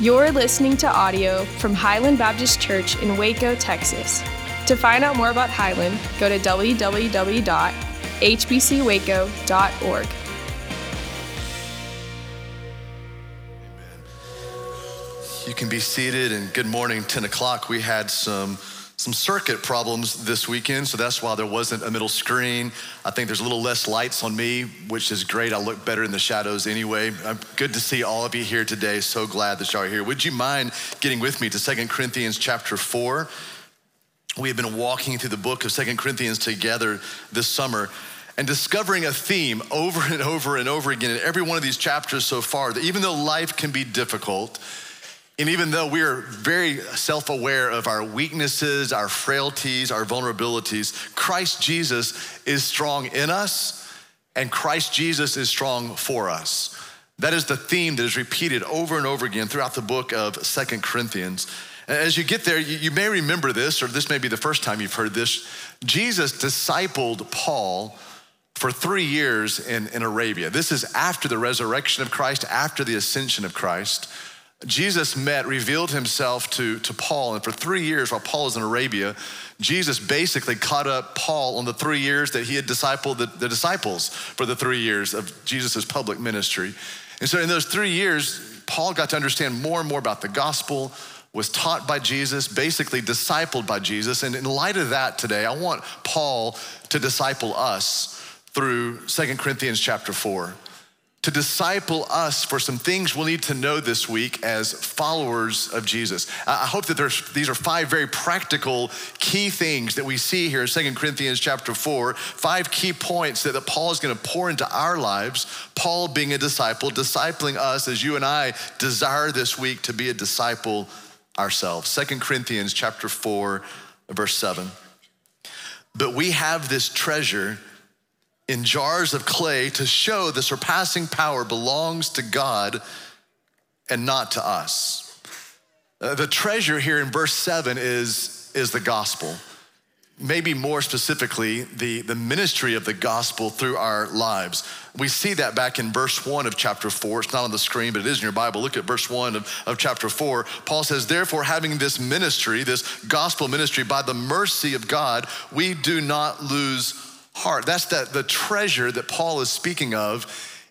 You're listening to audio from Highland Baptist Church in Waco, Texas. To find out more about Highland, go to www.hbcwaco.org. You can be seated, and good morning, 10 o'clock. We had some some circuit problems this weekend, so that's why there wasn't a middle screen. I think there's a little less lights on me, which is great. I look better in the shadows anyway. I'm good to see all of you here today. So glad that y'all are here. Would you mind getting with me to Second Corinthians chapter 4? We have been walking through the book of Second Corinthians together this summer and discovering a theme over and over and over again in every one of these chapters so far that even though life can be difficult, and even though we are very self aware of our weaknesses, our frailties, our vulnerabilities, Christ Jesus is strong in us, and Christ Jesus is strong for us. That is the theme that is repeated over and over again throughout the book of Second Corinthians. As you get there, you may remember this, or this may be the first time you've heard this. Jesus discipled Paul for three years in, in Arabia. This is after the resurrection of Christ, after the ascension of Christ. Jesus met, revealed himself to, to Paul, and for three years while Paul was in Arabia, Jesus basically caught up Paul on the three years that he had discipled the, the disciples for the three years of Jesus' public ministry. And so in those three years, Paul got to understand more and more about the gospel, was taught by Jesus, basically discipled by Jesus. And in light of that today, I want Paul to disciple us through Second Corinthians chapter 4 to disciple us for some things we'll need to know this week as followers of Jesus. I hope that there's, these are five very practical key things that we see here in 2 Corinthians chapter 4, five key points that, that Paul is going to pour into our lives. Paul being a disciple, discipling us as you and I desire this week to be a disciple ourselves. 2 Corinthians chapter 4, verse 7. But we have this treasure in jars of clay to show the surpassing power belongs to God and not to us. Uh, the treasure here in verse 7 is, is the gospel. Maybe more specifically, the, the ministry of the gospel through our lives. We see that back in verse 1 of chapter 4. It's not on the screen, but it is in your Bible. Look at verse 1 of, of chapter 4. Paul says, Therefore, having this ministry, this gospel ministry, by the mercy of God, we do not lose heart. That's that the treasure that Paul is speaking of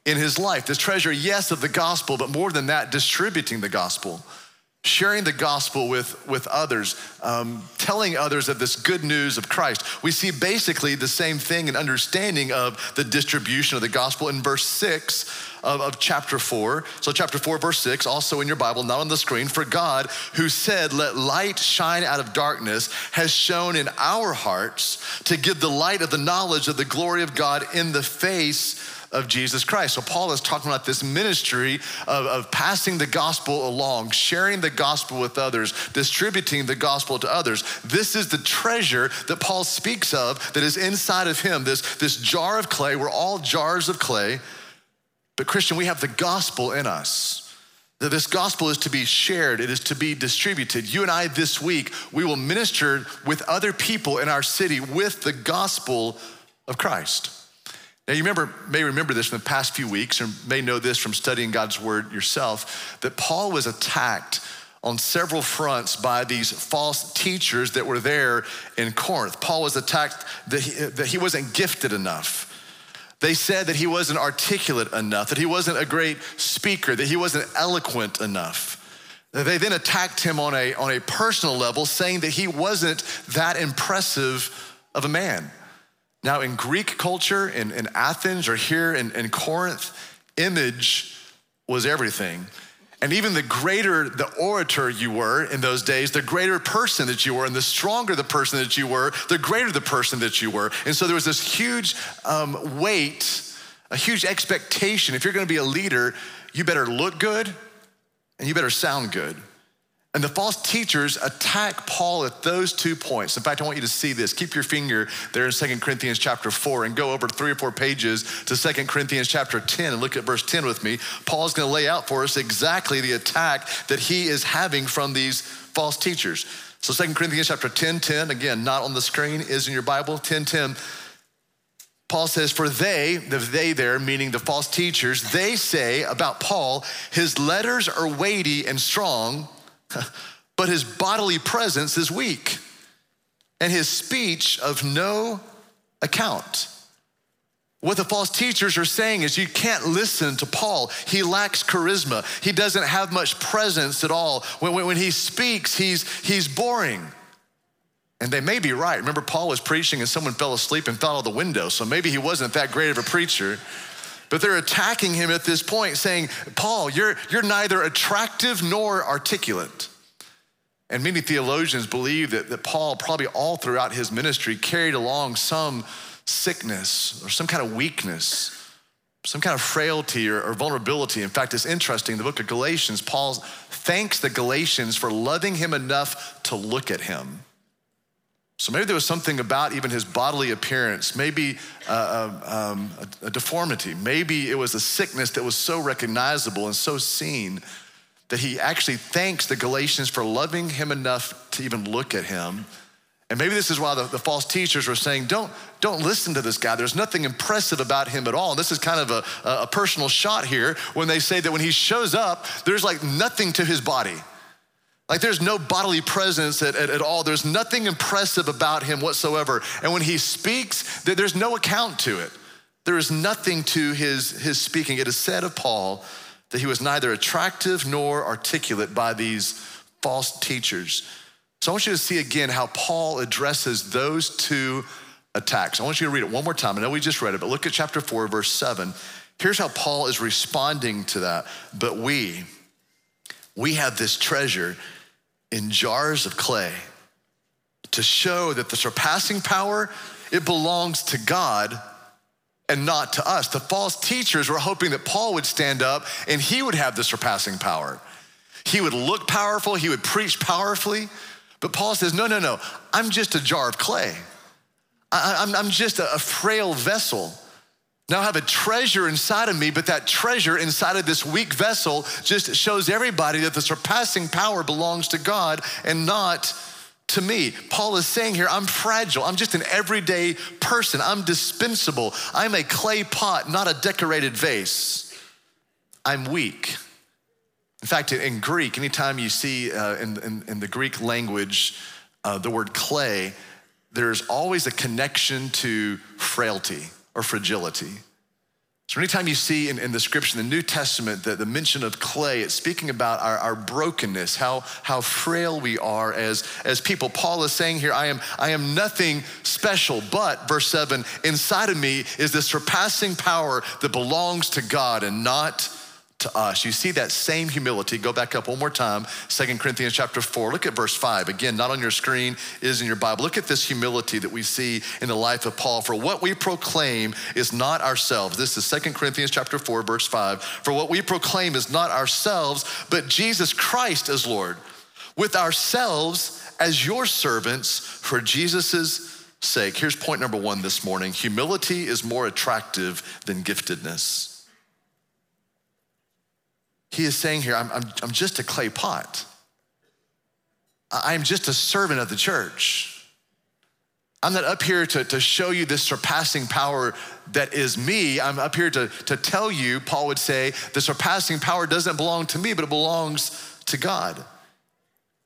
in his life. This treasure, yes, of the gospel, but more than that, distributing the gospel, sharing the gospel with, with others, um, telling others of this good news of Christ. We see basically the same thing in understanding of the distribution of the gospel in verse six of, of chapter 4. So, chapter 4, verse 6, also in your Bible, not on the screen. For God, who said, Let light shine out of darkness, has shown in our hearts to give the light of the knowledge of the glory of God in the face of Jesus Christ. So, Paul is talking about this ministry of, of, passing the gospel along, sharing the gospel with others, distributing the gospel to others. This is the treasure that Paul speaks of that is inside of him, this, this jar of clay. We're all jars of clay but, Christian, we have the gospel in us. That this gospel is to be shared, it is to be distributed. You and I this week, we will minister with other people in our city with the gospel of Christ. Now, you remember, may remember this from the past few weeks, or may know this from studying God's word yourself, that Paul was attacked on several fronts by these false teachers that were there in Corinth. Paul was attacked that he, that he wasn't gifted enough they said that he wasn't articulate enough, that he wasn't a great speaker, that he wasn't eloquent enough. They then attacked him on a, on a personal level, saying that he wasn't that impressive of a man. Now, in Greek culture, in, in Athens or here in, in Corinth, image was everything. And even the greater the orator you were in those days, the greater person that you were, and the stronger the person that you were, the greater the person that you were. And so there was this huge um, weight, a huge expectation. If you're gonna be a leader, you better look good and you better sound good. And the false teachers attack Paul at those two points. In fact, I want you to see this. Keep your finger there in 2 Corinthians chapter 4 and go over three or four pages to 2 Corinthians chapter 10 and look at verse 10 with me. Paul's going to lay out for us exactly the attack that he is having from these false teachers. So 2 Corinthians chapter 10, 10, again, not on the screen, is in your Bible, 10, 10. Paul says, For they, the they there, meaning the false teachers, they say about Paul, his letters are weighty and strong, but his bodily presence is weak, and his speech of no account. What the false teachers are saying is you can't listen to Paul. He lacks charisma. He doesn't have much presence at all. When, when, when he speaks, he's, he's boring. And they may be right. Remember, Paul was preaching and someone fell asleep and fell out of the window, so maybe he wasn't that great of a preacher. But they're attacking him at this point, saying, Paul, you're, you're neither attractive nor articulate. And many theologians believe that, that Paul, probably all throughout his ministry, carried along some sickness or some kind of weakness, some kind of frailty or, or vulnerability. In fact, it's interesting, the book of Galatians, Paul thanks the Galatians for loving him enough to look at him. So maybe there was something about even his bodily appearance, maybe uh, um, a, a, deformity, maybe it was a sickness that was so recognizable and so seen that he actually thanks the Galatians for loving him enough to even look at him. And maybe this is why the, the false teachers were saying, don't, don't listen to this guy. There's nothing impressive about him at all. And this is kind of a, a personal shot here when they say that when he shows up, there's like nothing to his body. Like there's no bodily presence at, at, at, all. There's nothing impressive about him whatsoever. And when he speaks, there's no account to it. There is nothing to his, his speaking. It is said of Paul that he was neither attractive nor articulate by these false teachers. So I want you to see again how Paul addresses those two attacks. I want you to read it one more time. I know we just read it, but look at chapter 4, verse 7. Here's how Paul is responding to that. But we, we have this treasure in jars of clay to show that the surpassing power it belongs to God and not to us. The false teachers were hoping that Paul would stand up and he would have the surpassing power. He would look powerful, he would preach powerfully. But Paul says, No, no, no, I'm just a jar of clay. I, am just a frail vessel. Now I have a treasure inside of me, but that treasure inside of this weak vessel just shows everybody that the surpassing power belongs to God and not to me. Paul is saying here, I'm fragile. I'm just an everyday person. I'm dispensable. I'm a clay pot, not a decorated vase. I'm weak. In fact, in Greek, anytime you see uh, in, in, in, the Greek language uh, the word clay, there's always a connection to frailty or fragility. So, anytime you see in, in the scripture, in the New Testament, the, the mention of clay, it's speaking about our, our brokenness, how, how frail we are as, as people. Paul is saying here, I am, I am nothing special, but, verse 7, inside of me is the surpassing power that belongs to God and not to us. You see that same humility. Go back up one more time, Second Corinthians chapter 4. Look at verse 5. Again, not on your screen, is in your Bible. Look at this humility that we see in the life of Paul. For what we proclaim is not ourselves. This is Second Corinthians chapter 4, verse 5. For what we proclaim is not ourselves, but Jesus Christ as Lord, with ourselves as your servants for Jesus' sake. Here's point number one this morning humility is more attractive than giftedness. He is saying here, I'm, I'm, I'm just a clay pot. I'm just a servant of the church. I'm not up here to, to show you this surpassing power that is me. I'm up here to, to tell you, Paul would say, the surpassing power doesn't belong to me, but it belongs to God.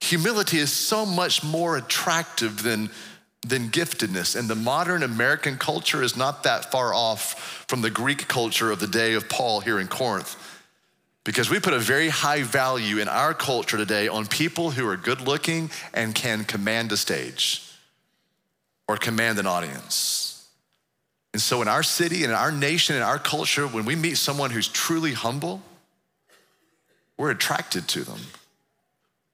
Humility is so much more attractive than, than giftedness. And the modern American culture is not that far off from the Greek culture of the day of Paul here in Corinth. Because we put a very high value in our culture today on people who are good looking and can command a stage or command an audience. And so, in our city and in our nation and our culture, when we meet someone who's truly humble, we're attracted to them.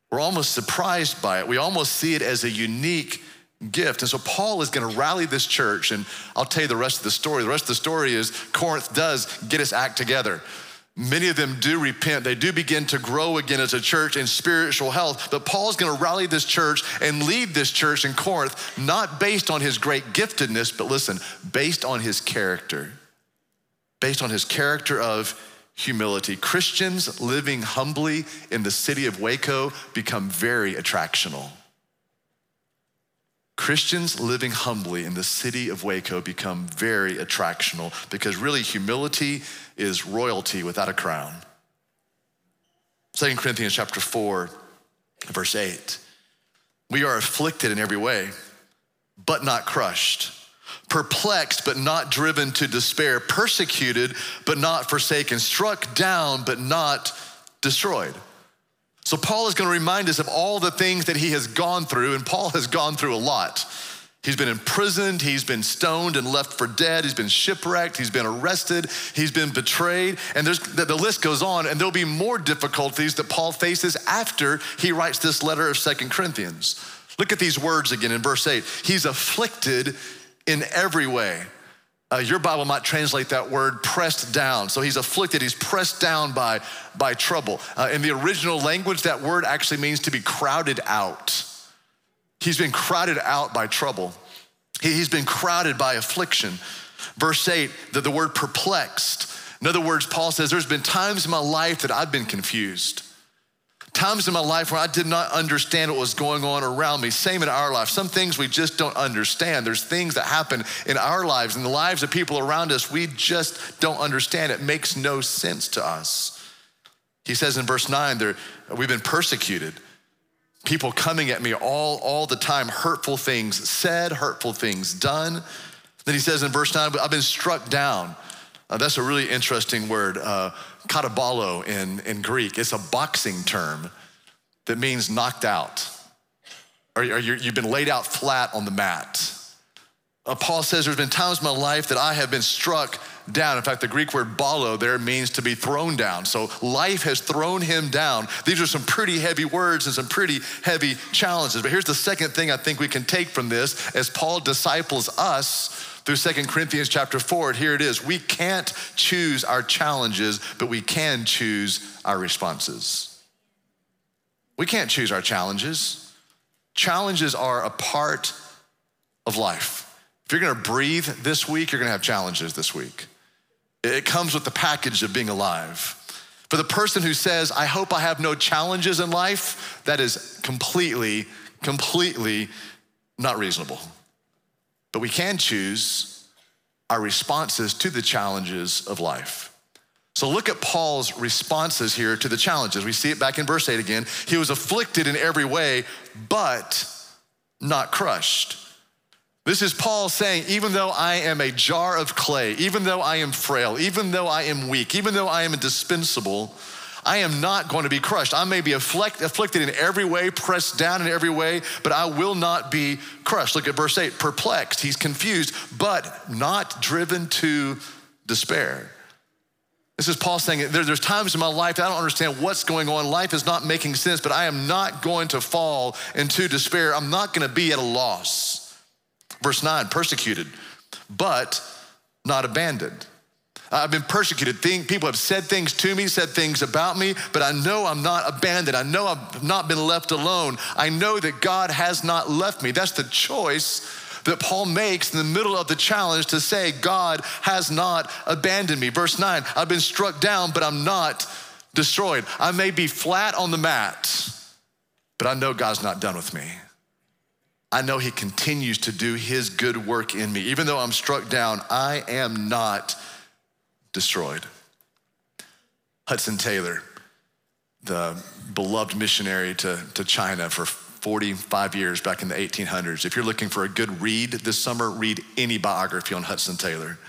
We're almost surprised by it. We almost see it as a unique gift. And so Paul is going to rally this church, and I'll tell you the rest of the story. The rest of the story is Corinth does get his act together. Many of them do repent. They do begin to grow again as a church in spiritual health. But Paul's going to rally this church and lead this church in Corinth, not based on his great giftedness, but listen, based on his character. Based on his character of humility. Christians living humbly in the city of Waco become very attractional. Christians living humbly in the city of Waco become very attractional because really humility is royalty without a crown. 2 Corinthians chapter 4, verse 8. We are afflicted in every way, but not crushed, perplexed, but not driven to despair, persecuted, but not forsaken, struck down, but not destroyed. So, Paul is going to remind us of all the things that he has gone through, and Paul has gone through a lot. He's been imprisoned, he's been stoned and left for dead, he's been shipwrecked, he's been arrested, he's been betrayed, and there's, the list goes on, and there'll be more difficulties that Paul faces after he writes this letter of Second Corinthians. Look at these words again in verse 8. He's afflicted in every way. Uh, your Bible might translate that word pressed down. So he's afflicted, he's pressed down by, by trouble. Uh, in the original language, that word actually means to be crowded out. He's been crowded out by trouble, he, he's been crowded by affliction. Verse 8, that the word perplexed. In other words, Paul says, There's been times in my life that I've been confused. Times in my life where I did not understand what was going on around me. Same in our life. Some things we just don't understand. There's things that happen in our lives and the lives of people around us we just don't understand. It makes no sense to us. He says in verse 9, there, we've been persecuted. People coming at me all, all the time, hurtful things said, hurtful things done. Then he says in verse 9, I've been struck down. Uh, that's a really interesting word. Uh, katabalo in, in Greek. It's a boxing term that means knocked out, or, or you've been laid out flat on the mat. Uh, Paul says there's been times in my life that I have been struck down. In fact, the Greek word balo there means to be thrown down. So life has thrown him down. These are some pretty heavy words and some pretty heavy challenges. But here's the second thing I think we can take from this as Paul disciples us through Second Corinthians chapter 4. Here it is. We can't choose our challenges, but we can choose our responses. We can't choose our challenges. Challenges are a part of life. If you're gonna breathe this week, you're gonna have challenges this week. It comes with the package of being alive. For the person who says, I hope I have no challenges in life, that is completely, completely not reasonable. But we can choose our responses to the challenges of life. So look at Paul's responses here to the challenges. We see it back in verse 8 again. He was afflicted in every way, but not crushed. This is Paul saying, even though I am a jar of clay, even though I am frail, even though I am weak, even though I am indispensable, I am not going to be crushed. I may be afflict, afflicted in every way, pressed down in every way, but I will not be crushed. Look at verse 8 perplexed, he's confused, but not driven to despair. This is Paul saying there, there's times in my life I don't understand what's going on. Life is not making sense, but I am not going to fall into despair. I'm not going to be at a loss. Verse 9 persecuted, but not abandoned. I've been persecuted. People have said things to me, said things about me, but I know I'm not abandoned. I know I've not been left alone. I know that God has not left me. That's the choice that Paul makes in the middle of the challenge to say, God has not abandoned me. Verse 9, I've been struck down, but I'm not destroyed. I may be flat on the mat, but I know God's not done with me. I know He continues to do His good work in me. Even though I'm struck down, I am not destroyed. Hudson Taylor, the beloved missionary to, to China for 45 years back in the 1800s. If you're looking for a good read this summer, read any biography on Hudson Taylor.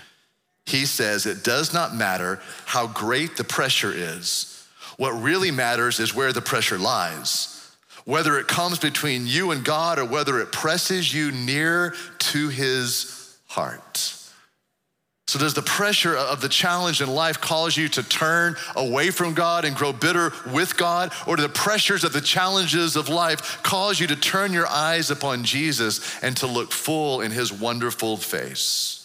He says it does not matter how great the pressure is. What really matters is where the pressure lies. Whether it comes between you and God or whether it presses you near to his heart. So, does the pressure of the challenge in life cause you to turn away from God and grow bitter with God? Or do the pressures of the challenges of life cause you to turn your eyes upon Jesus and to look full in his wonderful face?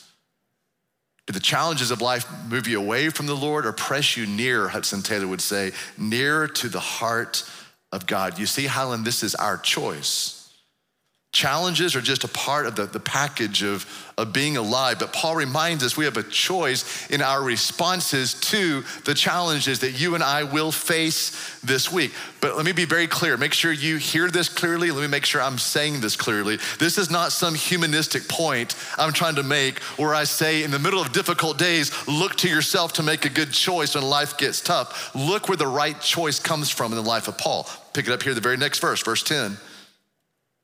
Do the challenges of life move you away from the Lord or press you near, Hudson Taylor would say, nearer to the heart of God? You see, Highland, this is our choice. Challenges are just a part of the, the package of, of being alive. But Paul reminds us we have a choice in our responses to the challenges that you and I will face this week. But let me be very clear. Make sure you hear this clearly. Let me make sure I'm saying this clearly. This is not some humanistic point I'm trying to make where I say, in the middle of difficult days, look to yourself to make a good choice when life gets tough. Look where the right choice comes from in the life of Paul. Pick it up here, the very next verse, verse 10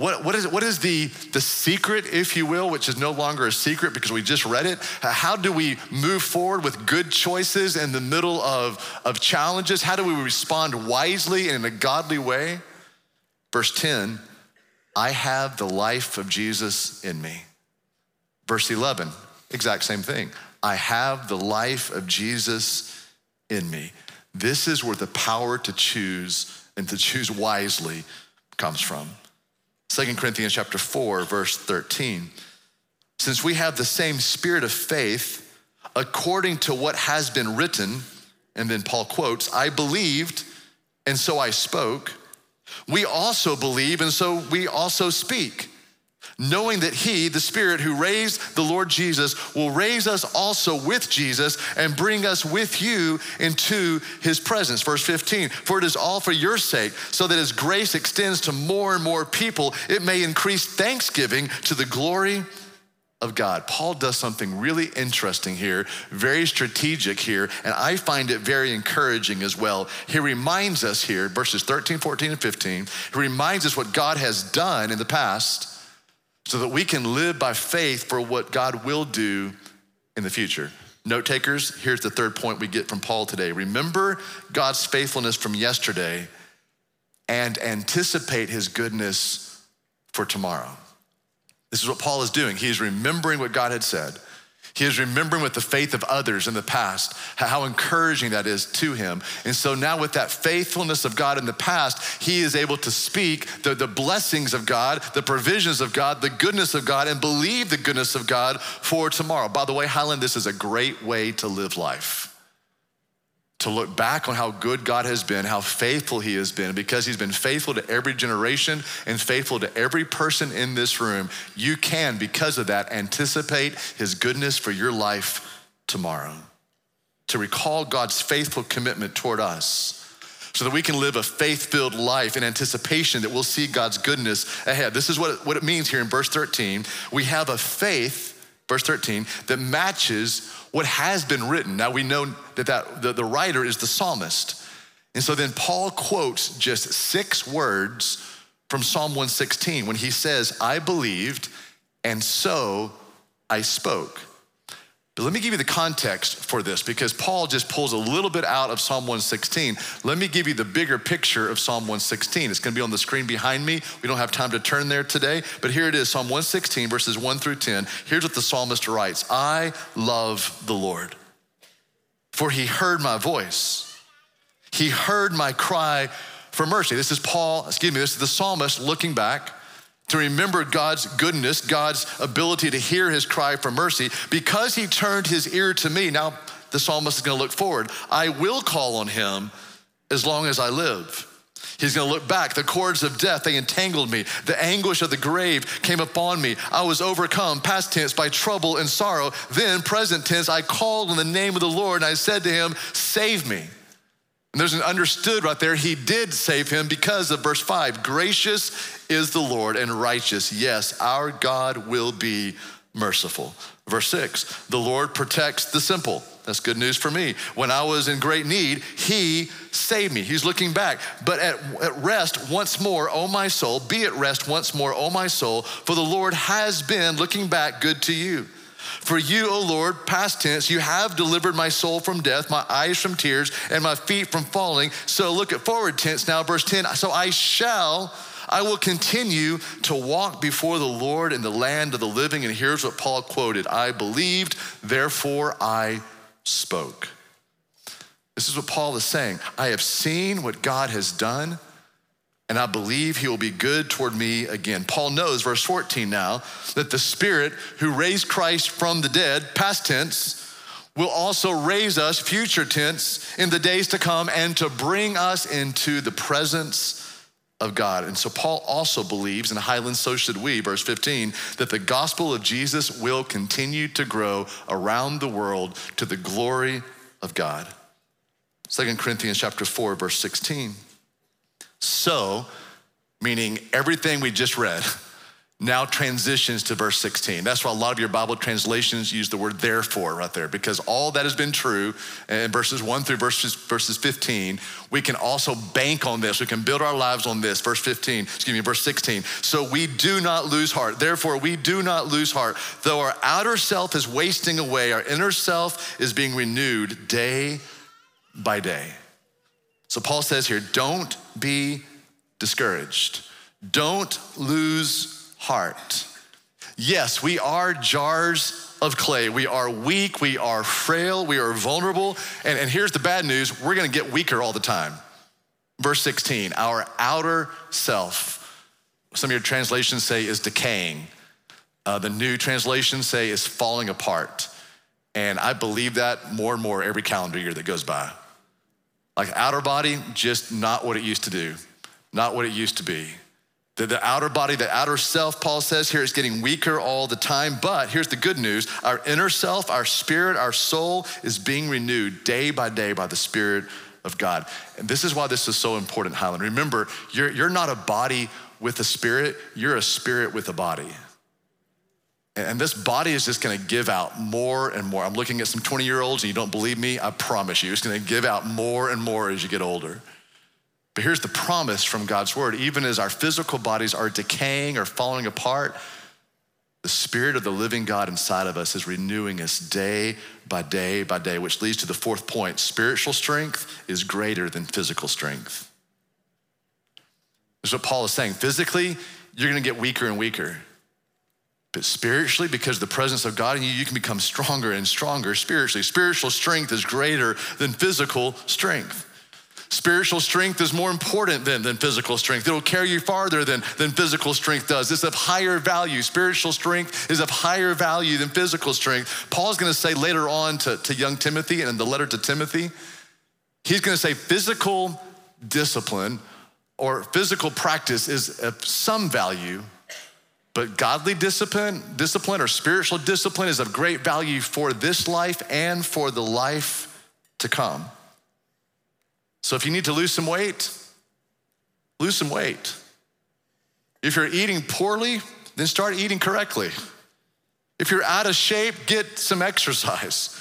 What, what, is, what is the, the secret, if you will, which is no longer a secret because we just read it? How do we move forward with good choices in the middle of, of challenges? How do we respond wisely and in a godly way? Verse 10 I have the life of Jesus in me. Verse 11, exact same thing. I have the life of Jesus in me. This is where the power to choose and to choose wisely comes from. 2 Corinthians chapter 4 verse 13. Since we have the same spirit of faith according to what has been written, and then Paul quotes, I believed and so I spoke. We also believe and so we also speak knowing that He, the Spirit who raised the Lord Jesus, will raise us also with Jesus and bring us with you into His presence. Verse 15, for it is all for your sake, so that as grace extends to more and more people, it may increase thanksgiving to the glory of God. Paul does something really interesting here, very strategic here, and I find it very encouraging as well. He reminds us here, verses 13, 14, and 15, he reminds us what God has done in the past so that we can live by faith for what God will do in the future. Note takers, here's the third point we get from Paul today. Remember God's faithfulness from yesterday and anticipate his goodness for tomorrow. This is what Paul is doing. He's remembering what God had said. He is remembering with the faith of others in the past, how encouraging that is to him. And so now, with that faithfulness of God in the past, he is able to speak the, the blessings of God, the provisions of God, the goodness of God, and believe the goodness of God for tomorrow. By the way, Highland, this is a great way to live life to look back on how good God has been, how faithful He has been, because He's been faithful to every generation and faithful to every person in this room. You can, because of that, anticipate His goodness for your life tomorrow. To recall God's faithful commitment toward us so that we can live a faith filled life in anticipation that we'll see God's goodness ahead. This is what it, what it means here in verse 13. We have a faith, verse 13, that matches what has been written. Now we know that, that the, the writer is the psalmist. And so then Paul quotes just six words from Psalm 116 when he says, I believed and so I spoke. But let me give you the context for this because Paul just pulls a little bit out of Psalm 116. Let me give you the bigger picture of Psalm 116. It's going to be on the screen behind me. We don't have time to turn there today, but here it is Psalm 116, verses 1 through 10. Here's what the psalmist writes I love the Lord, for he heard my voice, he heard my cry for mercy. This is Paul, excuse me, this is the psalmist looking back to remember God's goodness, God's ability to hear his cry for mercy, because he turned his ear to me. Now, the psalmist is going to look forward. I will call on him as long as I live. He's going to look back. The cords of death, they entangled me. The anguish of the grave came upon me. I was overcome, past tense, by trouble and sorrow. Then, present tense, I called on the name of the Lord and I said to him, Save me. And there's an understood right there. He did save him because of verse five. Gracious is the Lord and righteous. Yes, our God will be merciful. Verse six, the Lord protects the simple. That's good news for me. When I was in great need, he saved me. He's looking back. But at, at rest once more, O my soul, be at rest once more, O my soul, for the Lord has been looking back good to you. For you, O Lord, past tense, you have delivered my soul from death, my eyes from tears, and my feet from falling. So look at forward tense now, verse 10. So I shall, I will continue to walk before the Lord in the land of the living. And here's what Paul quoted I believed, therefore I spoke. This is what Paul is saying. I have seen what God has done, and I believe he will be good toward me again. Paul knows, verse 14 now, that the Spirit who raised Christ from the dead, past tense, will also raise us, future tense, in the days to come and to bring us into the presence of God. And so Paul also believes, and Highland, so should we, verse 15, that the gospel of Jesus will continue to grow around the world to the glory of God. 2 Corinthians chapter 4, verse 16. So, meaning everything we just read, now transitions to verse 16. That's why a lot of your Bible translations use the word therefore right there, because all that has been true in verses 1 through verses, verses 15, we can also bank on this. We can build our lives on this. Verse 15, excuse me, verse 16. So we do not lose heart. Therefore, we do not lose heart. Though our outer self is wasting away, our inner self is being renewed day by day. So Paul says here, don't be discouraged. Don't lose heart. Yes, we are jars of clay. We are weak, we are frail, we are vulnerable. And, and here's the bad news we're gonna get weaker all the time. Verse 16, our outer self, some of your translations say is decaying. Uh, the new translations say is falling apart. And I believe that more and more every calendar year that goes by. Like outer body, just not what it used to do, not what it used to be. The, the outer body, the outer self, Paul says here, is getting weaker all the time. But here's the good news our inner self, our spirit, our soul is being renewed day by day by the Spirit of God. And this is why this is so important, Highland. Remember, you're, you're not a body with a spirit, you're a spirit with a body. And this body is just gonna give out more and more. I'm looking at some 20 year olds and you don't believe me, I promise you, it's gonna give out more and more as you get older. But here's the promise from God's word even as our physical bodies are decaying or falling apart, the Spirit of the living God inside of us is renewing us day by day by day, which leads to the fourth point spiritual strength is greater than physical strength. This is what Paul is saying. Physically, you're gonna get weaker and weaker. But spiritually, because the presence of God in you, you can become stronger and stronger spiritually. Spiritual strength is greater than physical strength. Spiritual strength is more important than, than physical strength. It'll carry you farther than, than physical strength does. It's of higher value. Spiritual strength is of higher value than physical strength. Paul's gonna say later on to, to young Timothy and in the letter to Timothy, he's gonna say physical discipline or physical practice is of some value, but godly discipline, discipline or spiritual discipline is of great value for this life and for the life to come. So if you need to lose some weight, lose some weight. If you're eating poorly, then start eating correctly. If you're out of shape, get some exercise.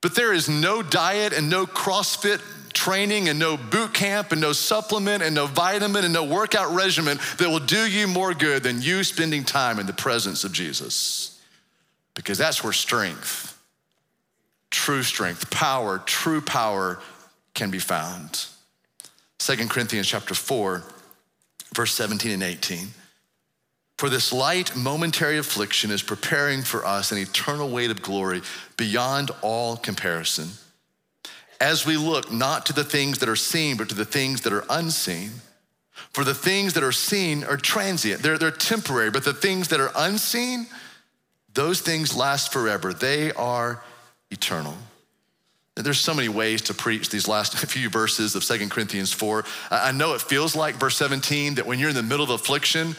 But there is no diet and no CrossFit training and no boot camp and no supplement and no vitamin and no workout regimen that will do you more good than you spending time in the presence of Jesus. Because that's where strength, true strength, power, true power can be found. 2 Corinthians chapter 4, verse 17 and 18. For this light momentary affliction is preparing for us an eternal weight of glory beyond all comparison. As we look not to the things that are seen, but to the things that are unseen. For the things that are seen are transient, they're, they're temporary, but the things that are unseen, those things last forever. They are eternal. There's so many ways to preach these last few verses of Second Corinthians 4. I know it feels like verse 17 that when you're in the middle of affliction,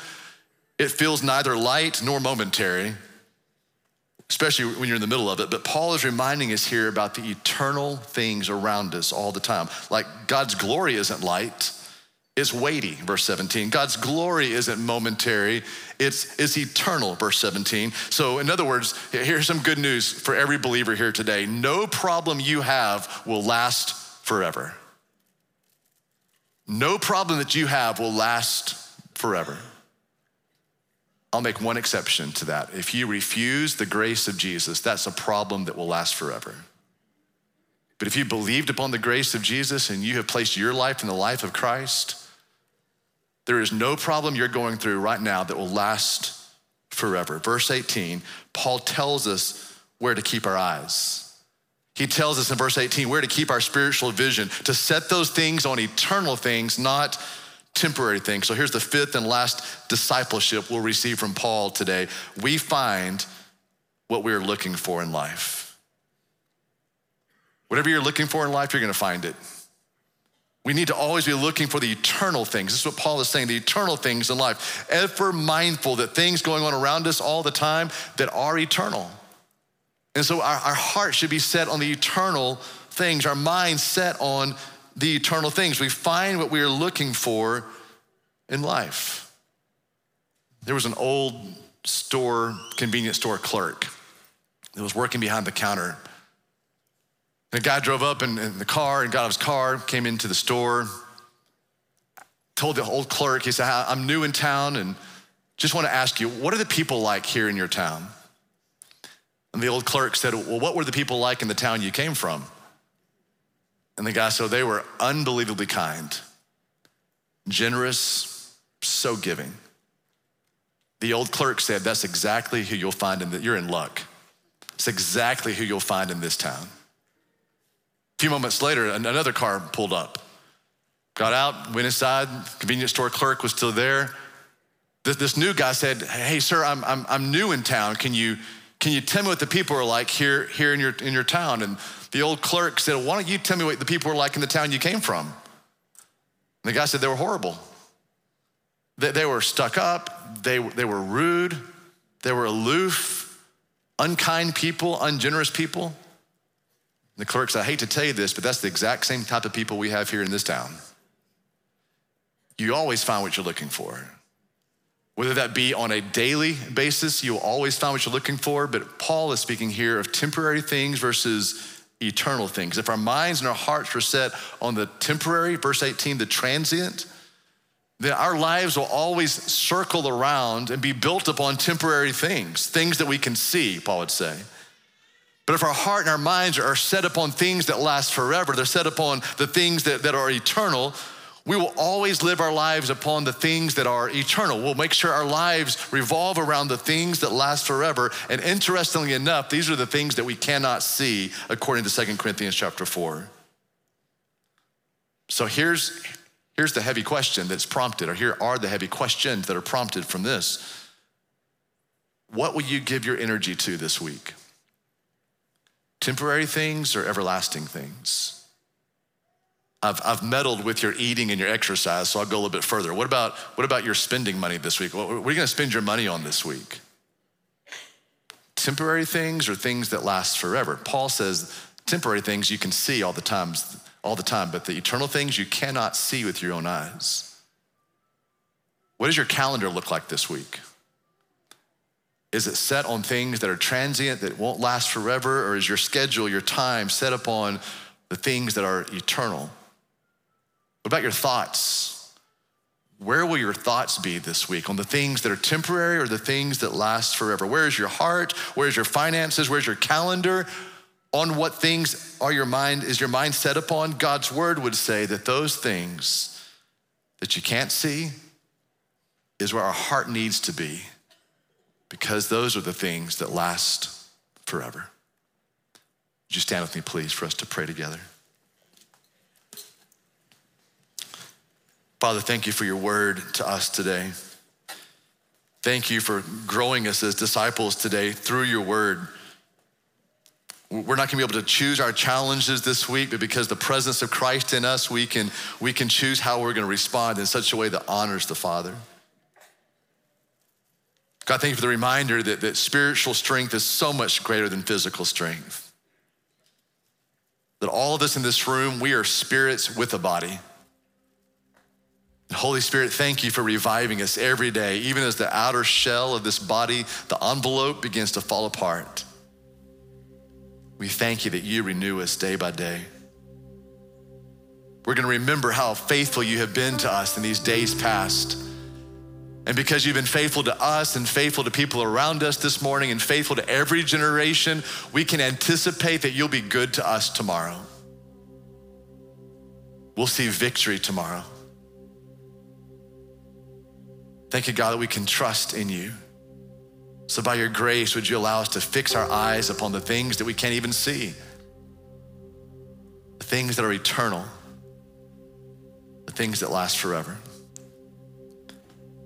it feels neither light nor momentary, especially when you're in the middle of it. But Paul is reminding us here about the eternal things around us all the time. Like God's glory isn't light, it's weighty, verse 17. God's glory isn't momentary, it's, it's eternal, verse 17. So, in other words, here's some good news for every believer here today no problem you have will last forever. No problem that you have will last forever. I'll make one exception to that. If you refuse the grace of Jesus, that's a problem that will last forever. But if you believed upon the grace of Jesus and you have placed your life in the life of Christ, there is no problem you're going through right now that will last forever. Verse 18, Paul tells us where to keep our eyes. He tells us in verse 18, we're to keep our spiritual vision, to set those things on eternal things, not temporary things. So here's the fifth and last discipleship we'll receive from Paul today. We find what we're looking for in life. Whatever you're looking for in life, you're gonna find it. We need to always be looking for the eternal things. This is what Paul is saying, the eternal things in life. Ever mindful that things going on around us all the time that are eternal. And so our, our heart should be set on the eternal things, our mind set on the eternal things. We find what we are looking for in life. There was an old store, convenience store clerk that was working behind the counter. And a guy drove up in, in the car and got out of his car, came into the store, told the old clerk, he said, I'm new in town and just want to ask you, what are the people like here in your town? And the old clerk said, Well, what were the people like in the town you came from? And the guy said, They were unbelievably kind, generous, so giving. The old clerk said, That's exactly who you'll find in that. You're in luck. It's exactly who you'll find in this town. A few moments later, another car pulled up. Got out, went inside, convenience store clerk was still there. This, this new guy said, Hey, sir, I'm, I'm, I'm new in town. Can you, can you tell me what the people are like here, here in, your, in your town? And the old clerk said, Why don't you tell me what the people were like in the town you came from? And the guy said, They were horrible. They, they were stuck up, they, they were rude, they were aloof, unkind people, ungenerous people. The clerk said, I hate to tell you this, but that's the exact same type of people we have here in this town. You always find what you're looking for. Whether that be on a daily basis, you'll always find what you're looking for, but Paul is speaking here of temporary things versus eternal things. If our minds and our hearts are set on the temporary, verse 18, the transient, then our lives will always circle around and be built upon temporary things, things that we can see, Paul would say. But if our heart and our minds are set upon things that last forever, they're set upon the things that, that are eternal, we will always live our lives upon the things that are eternal. We'll make sure our lives revolve around the things that last forever. And interestingly enough, these are the things that we cannot see according to 2 Corinthians chapter 4. So here's, here's the heavy question that's prompted, or here are the heavy questions that are prompted from this. What will you give your energy to this week? Temporary things or everlasting things? I've, I've meddled with your eating and your exercise, so I'll go a little bit further. What about, what about your spending money this week? What, what are you gonna spend your money on this week? Temporary things or things that last forever? Paul says temporary things you can see all the times, all the time, but the eternal things you cannot see with your own eyes. What does your calendar look like this week? Is it set on things that are transient, that won't last forever, or is your schedule, your time set upon the things that are eternal? What about your thoughts? Where will your thoughts be this week on the things that are temporary or the things that last forever? Where is your heart? Where's your finances? Where's your calendar? On what things are your mind is your mind set upon? God's word would say that those things that you can't see is where our heart needs to be because those are the things that last forever. Would you stand with me, please, for us to pray together? Father, thank you for your word to us today. Thank you for growing us as disciples today through your word. We're not gonna be able to choose our challenges this week, but because the presence of Christ in us, we can, we can choose how we're gonna respond in such a way that honors the Father. God, thank you for the reminder that, that spiritual strength is so much greater than physical strength. That all of us in this room, we are spirits with a body. Holy Spirit, thank you for reviving us every day, even as the outer shell of this body, the envelope begins to fall apart. We thank you that you renew us day by day. We're going to remember how faithful you have been to us in these days past. And because you've been faithful to us and faithful to people around us this morning and faithful to every generation, we can anticipate that you'll be good to us tomorrow. We'll see victory tomorrow. Thank you, God, that we can trust in you. So, by your grace, would you allow us to fix our eyes upon the things that we can't even see? The things that are eternal, the things that last forever.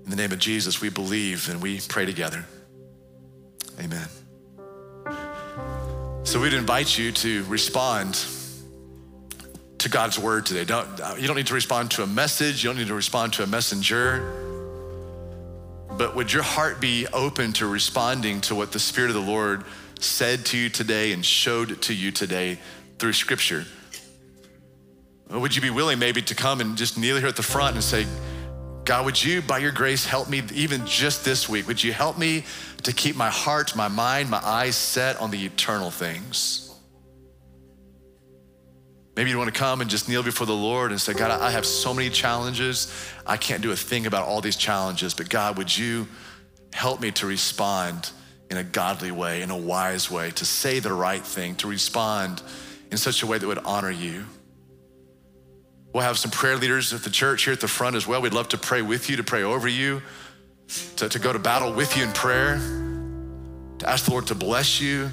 In the name of Jesus, we believe and we pray together. Amen. So we'd invite you to respond to God's word today. Don't, you don't need to respond to a message, you don't need to respond to a messenger. But would your heart be open to responding to what the Spirit of the Lord said to you today and showed to you today through Scripture? Would you be willing maybe to come and just kneel here at the front and say, God, would you, by your grace, help me even just this week? Would you help me to keep my heart, my mind, my eyes set on the eternal things? Maybe you want to come and just kneel before the Lord and say, God, I have so many challenges. I can't do a thing about all these challenges, but God, would you help me to respond in a godly way, in a wise way, to say the right thing, to respond in such a way that would honor you? We'll have some prayer leaders at the church here at the front as well. We'd love to pray with you, to pray over you, to, to go to battle with you in prayer, to ask the Lord to bless you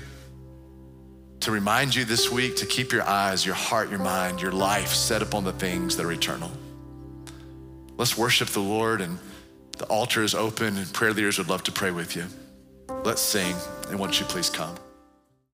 to remind you this week to keep your eyes, your heart, your mind, your life set upon the things that are eternal. Let's worship the Lord, and the altar is open, and prayer leaders would love to pray with you. Let's sing, and won't you please come?